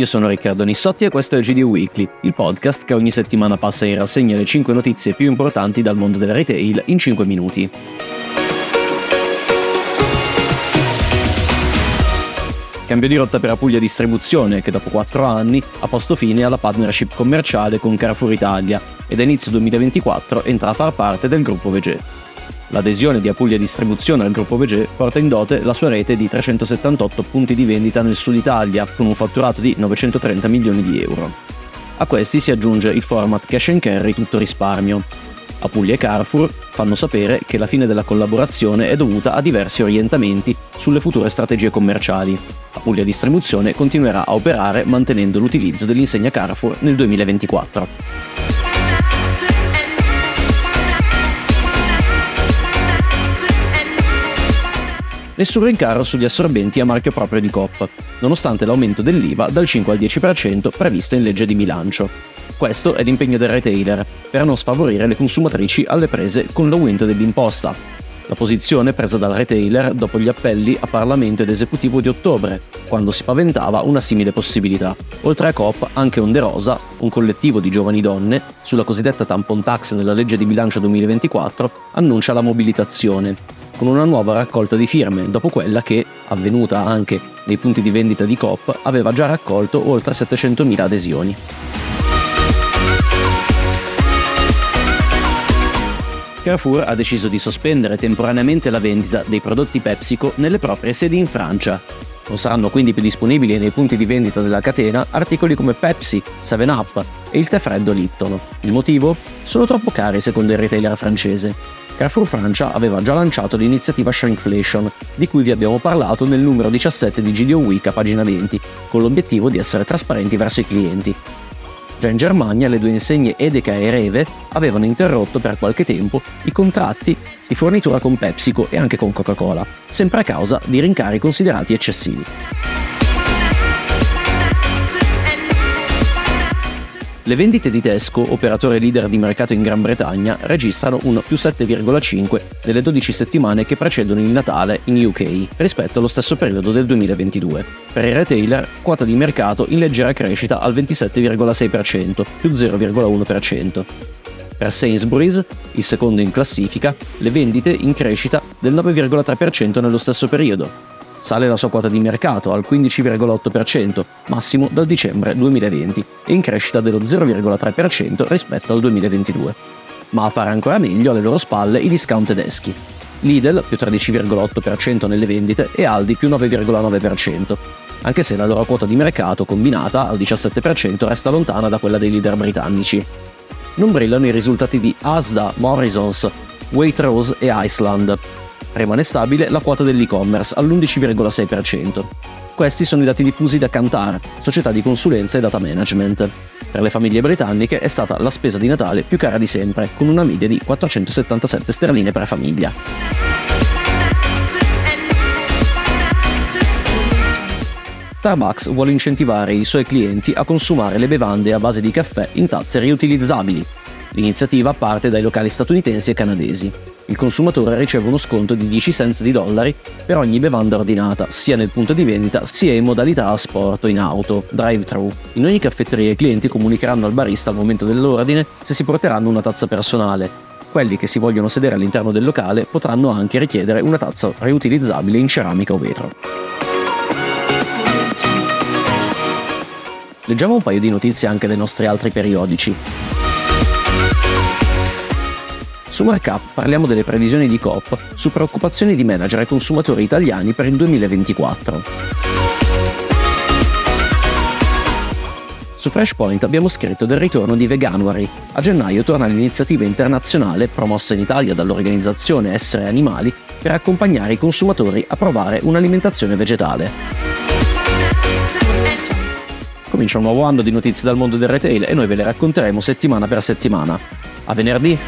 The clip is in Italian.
io sono Riccardo Nissotti e questo è GD Weekly, il podcast che ogni settimana passa in rassegna le 5 notizie più importanti dal mondo del retail in 5 minuti. Cambio di rotta per Apulia Distribuzione che dopo 4 anni ha posto fine alla partnership commerciale con Carrefour Italia ed a inizio 2024 entra a far parte del gruppo VG. L'adesione di Apulia Distribuzione al gruppo VG porta in dote la sua rete di 378 punti di vendita nel sud Italia, con un fatturato di 930 milioni di euro. A questi si aggiunge il format cash and carry tutto risparmio. Apulia e Carrefour fanno sapere che la fine della collaborazione è dovuta a diversi orientamenti sulle future strategie commerciali. Apulia Distribuzione continuerà a operare mantenendo l'utilizzo dell'insegna Carrefour nel 2024. Nessun rincaro sugli assorbenti a marchio proprio di Coop, nonostante l'aumento dell'IVA dal 5 al 10% previsto in legge di bilancio. Questo è l'impegno del retailer, per non sfavorire le consumatrici alle prese con l'aumento dell'imposta. La posizione presa dal retailer dopo gli appelli a Parlamento ed esecutivo di ottobre, quando si paventava una simile possibilità. Oltre a Coop, anche Onde Rosa, un collettivo di giovani donne, sulla cosiddetta tampon tax nella legge di bilancio 2024, annuncia la mobilitazione, con una nuova raccolta di firme, dopo quella che, avvenuta anche nei punti di vendita di Coop, aveva già raccolto oltre 700.000 adesioni. Carrefour ha deciso di sospendere temporaneamente la vendita dei prodotti PepsiCo nelle proprie sedi in Francia. Non saranno quindi più disponibili nei punti di vendita della catena articoli come Pepsi, 7up e il tè freddo Lipton. Il motivo? Sono troppo cari secondo il retailer francese. Carrefour Francia aveva già lanciato l'iniziativa Shrinkflation, di cui vi abbiamo parlato nel numero 17 di GDO Week a pagina 20, con l'obiettivo di essere trasparenti verso i clienti. Già in Germania le due insegne Edeka e Rewe avevano interrotto per qualche tempo i contratti di fornitura con PepsiCo e anche con Coca-Cola, sempre a causa di rincari considerati eccessivi. Le vendite di Tesco, operatore leader di mercato in Gran Bretagna, registrano un più 7,5 nelle 12 settimane che precedono il Natale in UK rispetto allo stesso periodo del 2022. Per i retailer, quota di mercato in leggera crescita al 27,6%, più 0,1%. Per Sainsbury's, il secondo in classifica, le vendite in crescita del 9,3% nello stesso periodo, Sale la sua quota di mercato al 15,8%, massimo dal dicembre 2020, e in crescita dello 0,3% rispetto al 2022. Ma a fare ancora meglio alle loro spalle i discount tedeschi. Lidl più 13,8% nelle vendite e Aldi più 9,9%, anche se la loro quota di mercato combinata al 17% resta lontana da quella dei leader britannici. Non brillano i risultati di Asda, Morrisons, Waitrose e Iceland, Rimane stabile la quota dell'e-commerce all'11,6%. Questi sono i dati diffusi da Kantar, società di consulenza e data management. Per le famiglie britanniche è stata la spesa di Natale più cara di sempre, con una media di 477 sterline per famiglia. Starbucks vuole incentivare i suoi clienti a consumare le bevande a base di caffè in tazze riutilizzabili. L'iniziativa parte dai locali statunitensi e canadesi il consumatore riceve uno sconto di 10 cents di dollari per ogni bevanda ordinata, sia nel punto di vendita sia in modalità asporto in auto, drive-thru. In ogni caffetteria i clienti comunicheranno al barista al momento dell'ordine se si porteranno una tazza personale. Quelli che si vogliono sedere all'interno del locale potranno anche richiedere una tazza riutilizzabile in ceramica o vetro. Leggiamo un paio di notizie anche dai nostri altri periodici. Su Markup parliamo delle previsioni di Coop su preoccupazioni di manager e consumatori italiani per il 2024. Su Freshpoint abbiamo scritto del ritorno di Veganuary. A gennaio torna l'iniziativa internazionale promossa in Italia dall'organizzazione Essere Animali per accompagnare i consumatori a provare un'alimentazione vegetale. Comincia un nuovo anno di notizie dal mondo del retail e noi ve le racconteremo settimana per settimana. A venerdì!